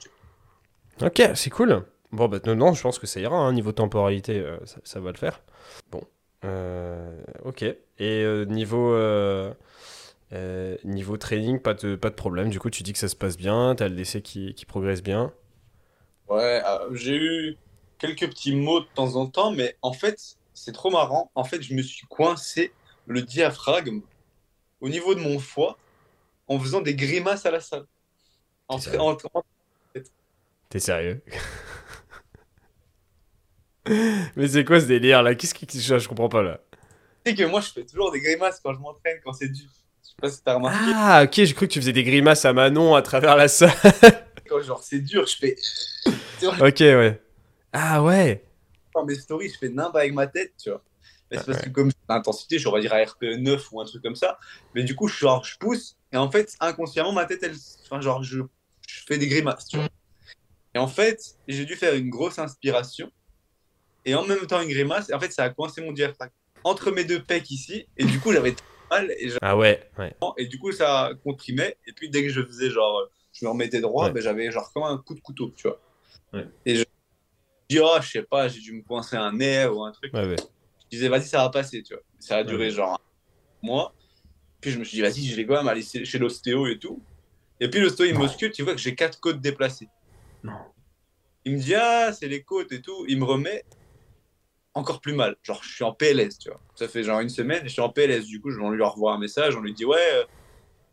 Ok, c'est cool. Bon, bah, non, je pense que ça ira. Hein, niveau temporalité, euh, ça, va le faire. Bon. Euh, ok. Et niveau. niveau training, pas de, pas de problème. Du coup, tu dis que ça se passe bien, tu as le DC qui, qui progresse bien. Ouais, j'ai eu quelques petits mots de temps en temps, mais en fait, c'est trop marrant. En fait, je me suis coincé le diaphragme au niveau de mon foie en faisant des grimaces à la salle. T'es sérieux? (laughs) Mais c'est quoi ce délire là? Qu'est-ce qui je, je comprends pas là? C'est que moi je fais toujours des grimaces quand je m'entraîne, quand c'est dur. Je sais pas si t'as remarqué. Ah ok, j'ai cru que tu faisais des grimaces à Manon à travers la salle. (laughs) quand genre c'est dur, je fais. (laughs) ok ouais. Ah ouais dans mes stories, je fais nimbe avec ma tête, tu vois. Mais c'est parce que comme l'intensité, je vais dire à RPE 9 ou un truc comme ça. Mais du coup, je, genre, je pousse et en fait, inconsciemment, ma tête, elle, enfin, genre, je, je fais des grimaces, tu vois. Et en fait, j'ai dû faire une grosse inspiration et en même temps une grimace. Et en fait, ça a coincé mon diaphragme entre mes deux pecs ici. Et du coup, j'avais mal. Et ah ouais, ouais, Et du coup, ça comprimait. Et puis, dès que je faisais genre, je me remettais droit, ben, j'avais genre comme un coup de couteau, tu vois. Et je dis, oh, je sais pas, j'ai dû me coincer un nerf ou un truc. Je disais, vas-y, ça va passer, tu vois. Ça a duré genre un mois. Puis je me suis dit, vas-y, je vais quand même aller chez l'ostéo et tout. Et puis l'ostéo, il m'auscule, tu vois que j'ai quatre côtes déplacées. Non. Il me dit, ah, c'est les côtes et tout. Il me remet encore plus mal. Genre, je suis en PLS, tu vois. Ça fait genre une semaine je suis en PLS. Du coup, je vais lui revoir un message. On lui dit, ouais, euh,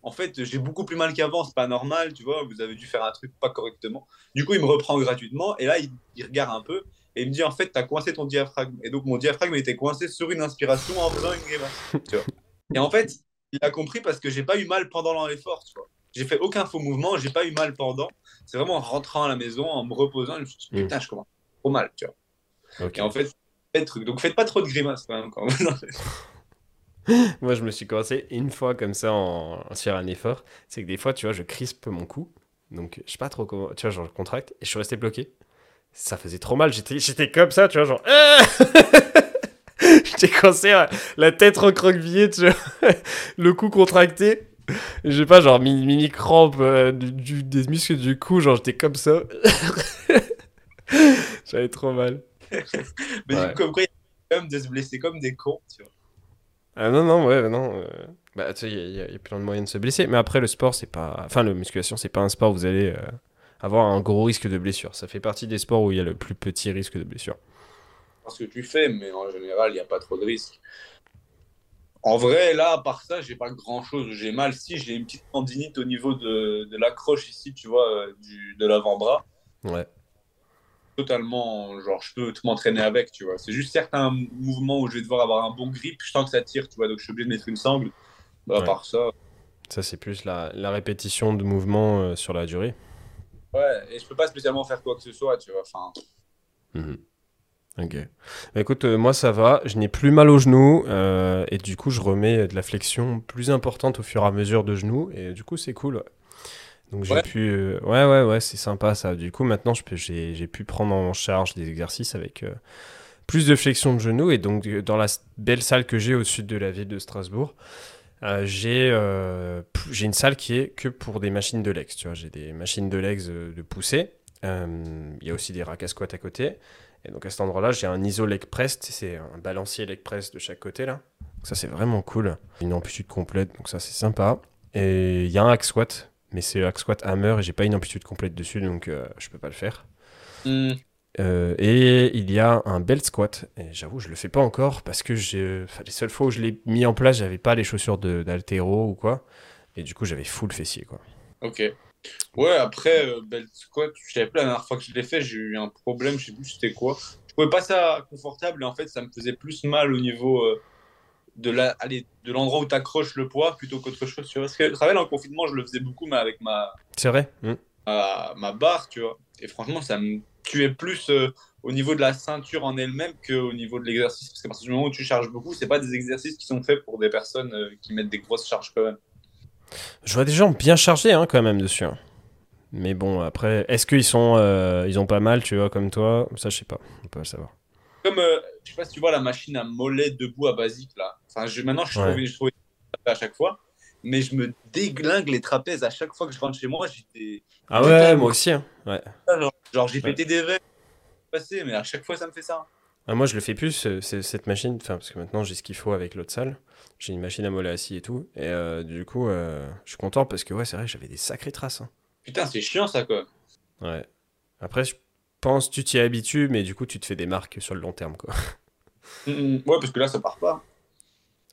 en fait, j'ai beaucoup plus mal qu'avant, c'est pas normal, tu vois, vous avez dû faire un truc pas correctement. Du coup, il me reprend gratuitement et là, il, regarde un peu et il me dit, en fait, t'as coincé ton diaphragme. Et donc, mon diaphragme était coincé sur une inspiration en faisant une grimace, Et en fait, il a compris parce que j'ai pas eu mal pendant l'effort, tu vois. J'ai fait aucun faux mouvement, j'ai pas eu mal pendant. C'est vraiment en rentrant à la maison, en me reposant, je me suis dit, putain, je commence trop mal, tu vois. Et en fait, donc faites pas trop de grimaces quand même quand (laughs) Moi, je me suis commencé une fois comme ça en, sur un effort. C'est que des fois, tu vois, je crispe mon cou. Donc, je sais pas trop comment. Tu vois, genre, je contracte et je suis resté bloqué. Ça faisait trop mal. J'étais comme ça, tu vois, genre. (laughs) J'étais coincé, la tête recroquevillée, tu vois. le cou contracté. J'ai pas, genre, mini, mini crampe euh, du, des muscles du cou. Genre, j'étais comme ça. (laughs) J'avais trop mal. (laughs) Mais du coup, comme quoi, il y a même de se blesser comme des cons, tu vois. Ah non, non, ouais, non. Euh, bah, tu sais, il y, a plein de moyens de se blesser. Mais après, le sport, c'est pas. Enfin, la musculation, c'est pas un sport où vous allez euh, avoir un gros risque de blessure. Ça fait partie des sports où il y a le plus petit risque de blessure. Parce que tu fais, mais en général, il n'y a pas trop de risques. En vrai, là, à part ça, j'ai pas grand chose. J'ai mal. Si, j'ai une petite tendinite au niveau de, de l'accroche ici, tu vois, euh, du, de l'avant-bras. Ouais totalement, genre, je peux m'entraîner avec, tu vois. C'est juste certains mouvements où je vais devoir avoir un bon grip, je sens que ça tire, tu vois, donc je suis obligé de mettre une sangle. Bah, à part ça. Ça, c'est plus la, la, répétition de mouvements euh, sur la durée. Ouais, et je peux pas spécialement faire quoi que ce soit, tu vois. Enfin. Mhm. Ok. Bah, écoute, euh, moi ça va, je n'ai plus mal au genou euh, et du coup je remets de la flexion plus importante au fur et à mesure de genou et du coup c'est cool. Donc j'ai pu, euh, ouais ouais ouais, c'est sympa ça. Du coup maintenant j'ai pu prendre en charge des exercices avec euh, plus de flexion de genoux et donc dans la belle salle que j'ai au sud de la ville de Strasbourg, euh, j'ai une salle qui est que pour des machines de legs. Tu vois, j'ai des machines de legs de poussée. Il y a aussi des racks à squat à côté. Et donc à cet endroit-là, j'ai un iso leg press, c'est un balancier leg press de chaque côté là. ça c'est vraiment cool. Une amplitude complète, donc ça c'est sympa. Et il y a un hack squat mais c'est hack squat hammer et j'ai pas une amplitude complète dessus, donc euh, je peux pas le faire. Hmm. Euh, et il y a un belt squat, et j'avoue, je le fais pas encore parce que les seules fois où je l'ai mis en place, j'avais pas les chaussures d'altéro ou quoi, et du coup, j'avais full fessier quoi. Ok. Ouais, après, euh, belt squat, je savais plus la dernière fois que je l'ai fait, j'ai eu un problème, je sais plus c'était quoi. Je trouvais pas ça confortable et en fait, ça me faisait plus mal au niveau de la, de l'endroit où tu accroches le poids plutôt qu'autre chose. Tu vois Parce que le travail en confinement, je le faisais beaucoup, mais avec ma. C'est vrai. Mmh. Ma, barre, tu vois. Et franchement, ça me tuait plus euh, au niveau de la ceinture en elle-même qu'au niveau de l'exercice. Parce qu'à partir du moment où tu charges beaucoup, c'est pas des exercices qui sont faits pour des personnes euh, qui mettent des grosses charges quand même. Je vois des gens bien chargés hein, quand même dessus. Hein. Mais bon, après, est-ce qu'ils sont, euh, ils ont pas mal, tu vois, comme toi? Ça, je sais pas. On peut pas le savoir. Comme, euh, je sais pas si tu vois la machine à mollet debout à basique là. Enfin, je, maintenant, je trouve, Ouais. je trouve à chaque fois, mais je me déglingue les trapèzes à chaque fois que je rentre chez moi. J'étais Ah ouais, moi- aussi. hein. Ouais. genre, genre, j'ai Ouais. pété des verres passé, mais à chaque fois ça me fait ça. Ah, moi, je le fais plus, ce- ce- cette machine, enfin, parce que maintenant, j'ai ce qu'il faut avec l'autre salle. J'ai une machine à mollet assis et tout. Et euh, du coup, euh, je suis content parce que, ouais, c'est vrai, j'avais des sacrées traces. hein. Putain, c'est chiant ça quoi. Ouais. Après, je pense que tu t'y habitues, mais du coup, tu te fais des marques sur le long terme, quoi. Mm, mm. Ouais, parce que là ça part pas.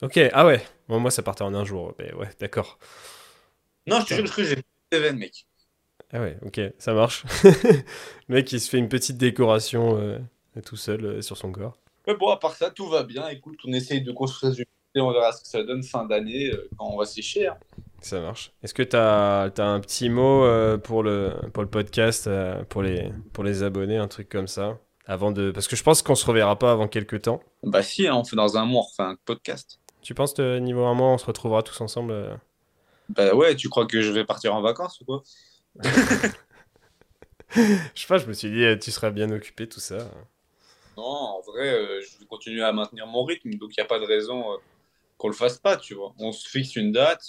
Ok, ah ouais. Bon, moi, ça partait en un jour. Mais ouais, d'accord. Non, je te jure, crois que j'ai des veines, mec. Ah ouais, ok, ça marche. le (laughs) mec, il se fait une petite décoration euh, tout seul euh, sur son corps. Mais bon, à part ça, tout va bien. Écoute, on essaye de construire jeu et on verra ce que ça donne fin d'année euh, quand on va sécher. hein. Ça marche. Est-ce que tu as, un petit mot pour, le, pour le podcast, pour, les, pour les abonnés, un truc comme ça avant de... Parce que je pense qu'on se reverra pas avant quelques temps. Bah si, hein, on fait dans un mois, on refait un podcast. Tu penses que niveau un mois, on se retrouvera tous ensemble euh Bah ouais, tu crois que je vais partir en vacances ou quoi? (laughs) Je sais pas, je me suis dit, euh, tu seras bien occupé, tout ça. Non, en vrai, euh, je vais continuer à maintenir mon rythme, donc il n'y a pas de raison euh, qu'on le fasse pas, tu vois. On se fixe une date,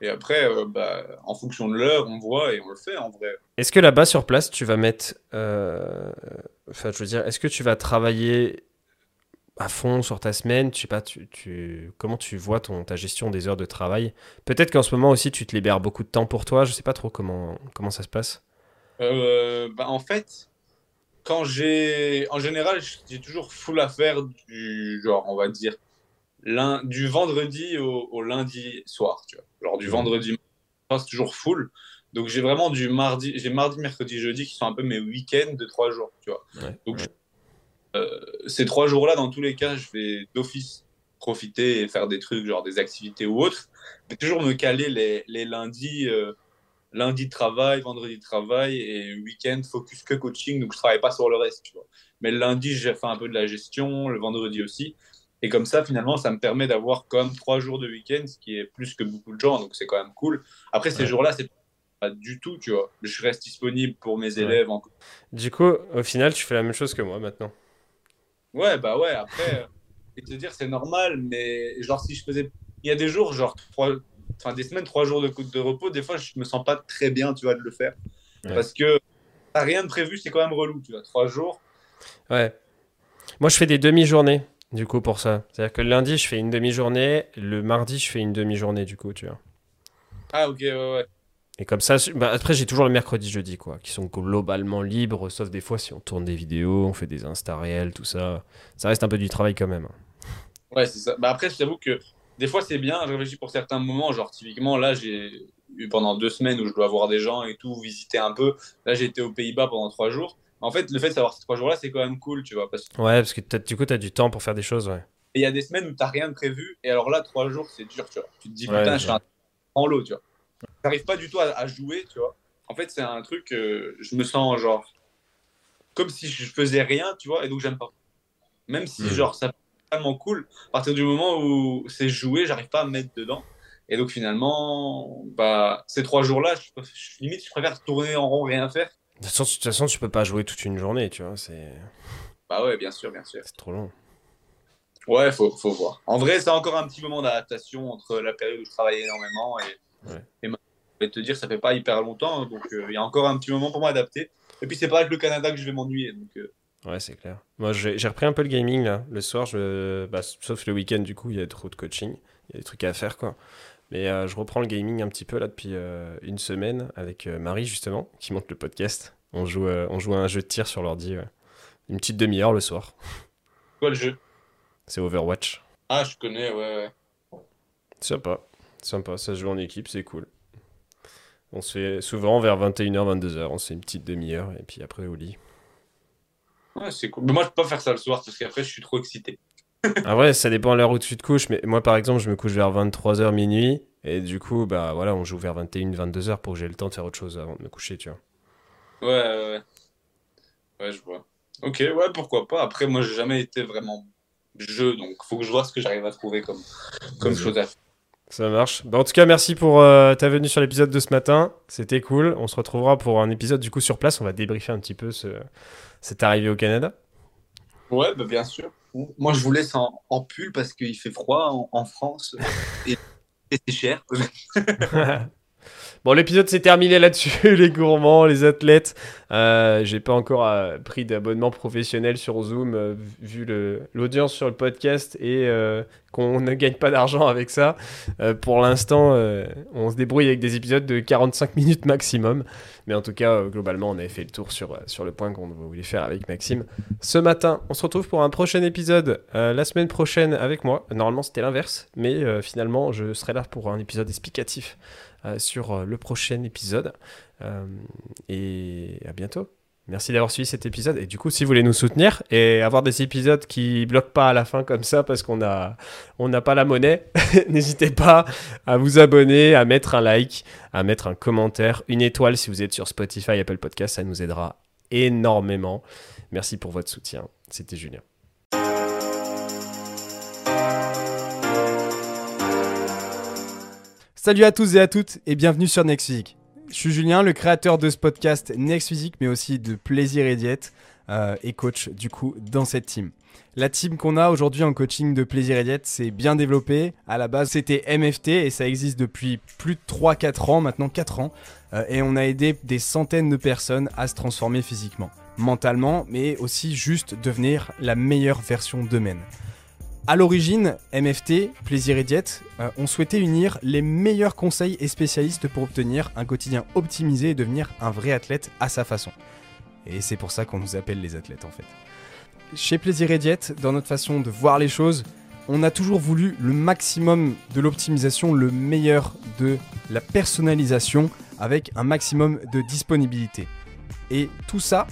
et après, euh, bah, en fonction de l'heure, on voit et on le fait, en vrai. Est-ce que là-bas, sur place, tu vas mettre... euh, Enfin, je veux dire, est-ce que tu vas travailler à fond sur ta semaine Je sais pas, tu, tu... comment tu vois ton, ta gestion des heures de travail? Peut-être qu'en ce moment aussi, tu te libères beaucoup de temps pour toi. Je sais pas trop comment, comment ça se passe. Euh, bah, en fait, quand j'ai... En général, j'ai toujours full à faire du genre, on va dire, du vendredi au, au lundi soir, tu vois. Genre du Mhm. vendredi c'est toujours full. Donc j'ai vraiment du mardi, j'ai mardi, mercredi, jeudi qui sont un peu mes week-ends de trois jours, tu vois. Ouais, Donc, ouais. Euh, ces trois jours-là, dans tous les cas, je vais d'office profiter et faire des trucs, genre des activités ou autres, mais toujours me caler les, les lundis, euh, lundi de travail, vendredi de travail et week-end focus que coaching, donc je travaille pas sur le reste, tu vois. Mais le lundi, j'ai fait un peu de la gestion, le vendredi aussi. Et comme ça, finalement, ça me permet d'avoir même trois jours de week-end, ce qui est plus que beaucoup de gens, donc c'est quand même cool. Après, ces Ouais. jours-là, c'est pas du tout, tu vois. Je reste disponible pour mes Ouais. élèves en Du coup, au final, tu fais la même chose que moi maintenant. Ouais, bah ouais, après, euh, et te dire, c'est normal, mais genre, si je faisais. Il y a des jours, genre, trois... enfin, des semaines, trois jours de, coup de repos, des fois, je me sens pas très bien, tu vois, de le faire. Ouais. Parce que t'as rien de prévu, c'est quand même relou, tu vois. Trois jours. Ouais. Moi, je fais des demi-journées, du coup, pour ça. C'est-à-dire que le lundi, je fais une demi-journée. Le mardi, je fais une demi-journée, du coup, tu vois. Ah, ok, ouais, ouais. Et comme ça, bah, après, j'ai toujours le mercredi, jeudi, quoi, qui sont globalement libres, sauf des fois si on tourne des vidéos, on fait des Insta réels, tout ça. Ça reste un peu du travail quand même. Ouais, c'est ça. Bah après, je t'avoue que des fois, c'est bien. Je réfléchis pour certains moments. Genre, typiquement, là, j'ai eu pendant deux semaines où je dois voir des gens et tout, visiter un peu. Là, j'ai été aux Pays-Bas pendant trois jours. En fait, le fait de savoir ces trois jours-là, c'est quand même cool, tu vois. Parce Ouais, parce que du coup, tu as du temps pour faire des choses, ouais. qu'il y a des semaines où t'as rien de prévu. Et alors là, trois jours, c'est dur, tu vois. Tu te dis, Ouais, putain, je je suis un- en l'eau, tu vois. J'arrive pas du tout à, à jouer, tu vois. En fait, c'est un truc, euh, je me sens genre comme si je faisais rien, tu vois, et donc j'aime pas. Même si, Mhm. genre, ça tellement cool. À partir du moment où c'est joué, j'arrive pas à me mettre dedans. Et donc finalement, bah, ces trois jours-là, je, je- limite, je préfère tourner en rond, rien faire. De toute façon, de toute façon, tu peux pas jouer toute une journée, tu vois, c'est Bah ouais, bien sûr, bien sûr. c'est trop long. Ouais, faut, faut voir. En vrai, c'est encore un petit moment d'adaptation entre la période où je travaillais énormément et, Ouais. et maintenant, je vais te dire, ça fait pas hyper longtemps, donc euh, il y a encore un petit moment pour m'adapter. Et puis c'est pas avec le Canada que je vais m'ennuyer, donc euh, Ouais, c'est clair. Moi, j'ai repris un peu le gaming, là. Le soir, je... bah, sauf le week-end, du coup, il y a trop de coaching. Il y a des trucs à faire, quoi. Mais euh, je reprends le gaming un petit peu, là, depuis une semaine, avec Marie, justement, qui monte le podcast. On joue, on joue à un jeu de tir sur l'ordi, ouais. Une petite demi-heure le soir. quoi le jeu? C'est Overwatch. Ah, je connais, ouais, ouais. Sympa. Sympa, ça se joue en équipe, c'est cool. On se fait souvent vers 21h, 22h, on se fait une petite demi-heure, et puis après au lit. Ouais, c'est cool. Mais moi, je peux pas faire ça le soir parce qu'après, je suis trop excité. (laughs) Ah ouais, ça dépend de l'heure où tu te couches, mais moi par exemple, je me couche vers 23h minuit, et du coup, bah voilà, on joue vers 21, 22h pour que j'ai le temps de faire autre chose avant de me coucher, tu vois. Ouais, ouais, ouais. Ouais, je vois. Ok, ouais, pourquoi pas. Après, moi, j'ai jamais été vraiment jeu, donc faut que je vois ce que j'arrive à trouver comme, comme chose à faire. Ça marche. Bah, en tout cas, merci pour euh, ta venue sur l'épisode de ce matin. C'était cool. On se retrouvera pour un épisode du coup sur place. On va débriefer un petit peu ce... cette arrivée au Canada. Ouais, bah, bien sûr. Moi, je vous laisse en, en pull parce qu'il fait froid en, en France et, et c'est cher. (laughs) (laughs) Bon, l'épisode s'est terminé là-dessus, (laughs) les gourmands, les athlètes. Euh, J'ai pas encore euh, pris d'abonnement professionnel sur Zoom, euh, vu l'audience sur le podcast et euh, qu'on ne gagne pas d'argent avec ça. pour l'instant, on se débrouille avec des épisodes de 45 minutes maximum. Mais en tout cas, globalement, on avait fait le tour sur, sur le point qu'on voulait faire avec Maxime ce matin. On se retrouve pour un prochain épisode la semaine prochaine avec moi. Normalement, c'était l'inverse, mais finalement, je serai là pour un épisode explicatif sur euh, le prochain épisode. Euh, et à bientôt. Merci d'avoir suivi cet épisode. Et du coup, si vous voulez nous soutenir et avoir des épisodes qui bloquent pas à la fin comme ça parce qu'on a on n'a pas la monnaie, (laughs) n'hésitez pas à vous abonner, à mettre un like, à mettre un commentaire, une étoile si vous êtes sur Spotify, Apple Podcast, ça nous aidera énormément. Merci pour votre soutien. C'était Julien. Salut à tous et à toutes et bienvenue sur Next Physique. Je suis Julien, le créateur de ce podcast Next mais aussi de Plaisir et Diète euh, et coach du coup dans cette team. La team qu'on a aujourd'hui en coaching de Plaisir et Diète, c'est bien développé. À la base, c'était MFT et ça existe depuis plus de 3-4 ans, maintenant 4 ans. Euh, et on a aidé des centaines de personnes à se transformer physiquement, mentalement, mais aussi juste devenir la meilleure version d'eux-mêmes. À l'origine, MFT, Plaisir et Diète, euh, ont souhaité unir les meilleurs conseils et spécialistes pour obtenir un quotidien optimisé et devenir un vrai athlète à sa façon. Et c'est pour ça qu'on nous appelle les athlètes en fait. Chez Plaisir et Diète, dans notre façon de voir les choses, on a toujours voulu le maximum de l'optimisation, le meilleur de la personnalisation avec un maximum de disponibilité. Et tout ça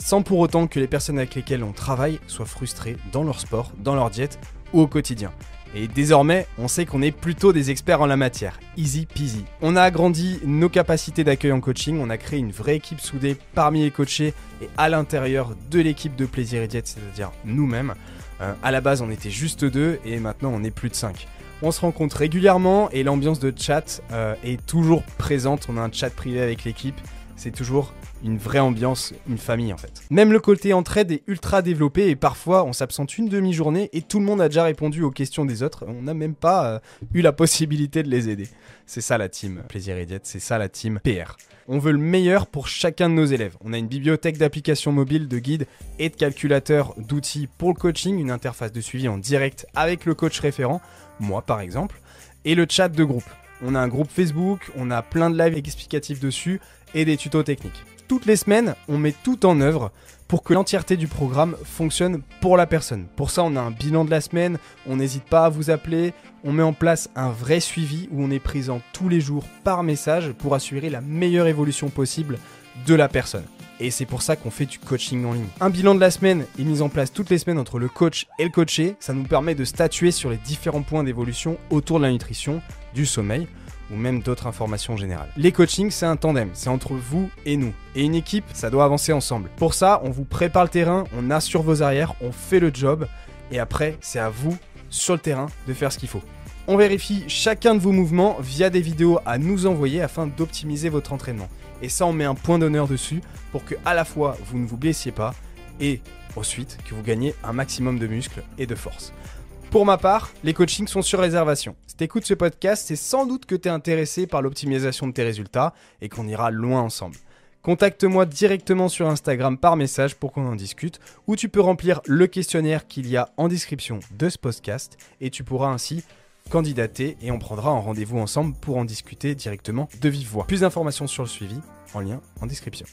sans pour autant que les personnes avec lesquelles on travaille soient frustrées dans leur sport, dans leur diète au quotidien. Et désormais, on sait qu'on est plutôt des experts en la matière. Easy peasy. On a agrandi nos capacités d'accueil en coaching, on a créé une vraie équipe soudée parmi les coachés et à l'intérieur de l'équipe de Plaisir et Diète, c'est-à-dire nous-mêmes. Euh, à la base, on était juste deux et maintenant on est plus de cinq. On se rencontre régulièrement et l'ambiance de chat euh, est toujours présente. On a un chat privé avec l'équipe. C'est toujours une vraie ambiance, une famille en fait. Même le côté entraide est ultra développé et parfois on s'absente une demi-journée et tout le monde a déjà répondu aux questions des autres. On n'a même pas euh, eu la possibilité de les aider. C'est ça la team Plaisir et Diète, c'est ça la team PR. On veut le meilleur pour chacun de nos élèves. On a une bibliothèque d'applications mobiles, de guides et de calculateurs d'outils pour le coaching, une interface de suivi en direct avec le coach référent, moi par exemple, et le chat de groupe. On a un groupe Facebook, on a plein de lives explicatifs dessus et des tutos techniques toutes les semaines, on met tout en œuvre pour que l'entièreté du programme fonctionne pour la personne. Pour ça, on a un bilan de la semaine, on n'hésite pas à vous appeler, on met en place un vrai suivi où on est présent tous les jours par message pour assurer la meilleure évolution possible de la personne. Et c'est pour ça qu'on fait du coaching en ligne. Un bilan de la semaine est mis en place toutes les semaines entre le coach et le coaché. Ça nous permet de statuer sur les différents points d'évolution autour de la nutrition, du sommeil ou même d'autres informations générales. Les coachings, c'est un tandem, c'est entre vous et nous. Et une équipe, ça doit avancer ensemble. Pour ça, on vous prépare le terrain, on assure vos arrières, on fait le job, et après, c'est à vous, sur le terrain, de faire ce qu'il faut. On vérifie chacun de vos mouvements via des vidéos à nous envoyer afin d'optimiser votre entraînement. Et ça, on met un point d'honneur dessus pour que à la fois vous ne vous blessiez pas et ensuite que vous gagnez un maximum de muscles et de force. Pour ma part, les coachings sont sur réservation. Si tu écoutes ce podcast, c'est sans doute que tu es intéressé par l'optimisation de tes résultats et qu'on ira loin ensemble. Contacte-moi directement sur Instagram par message pour qu'on en discute, ou tu peux remplir le questionnaire qu'il y a en description de ce podcast et tu pourras ainsi candidater et on prendra un rendez-vous ensemble pour en discuter directement de vive voix. Plus d'informations sur le suivi en lien en description.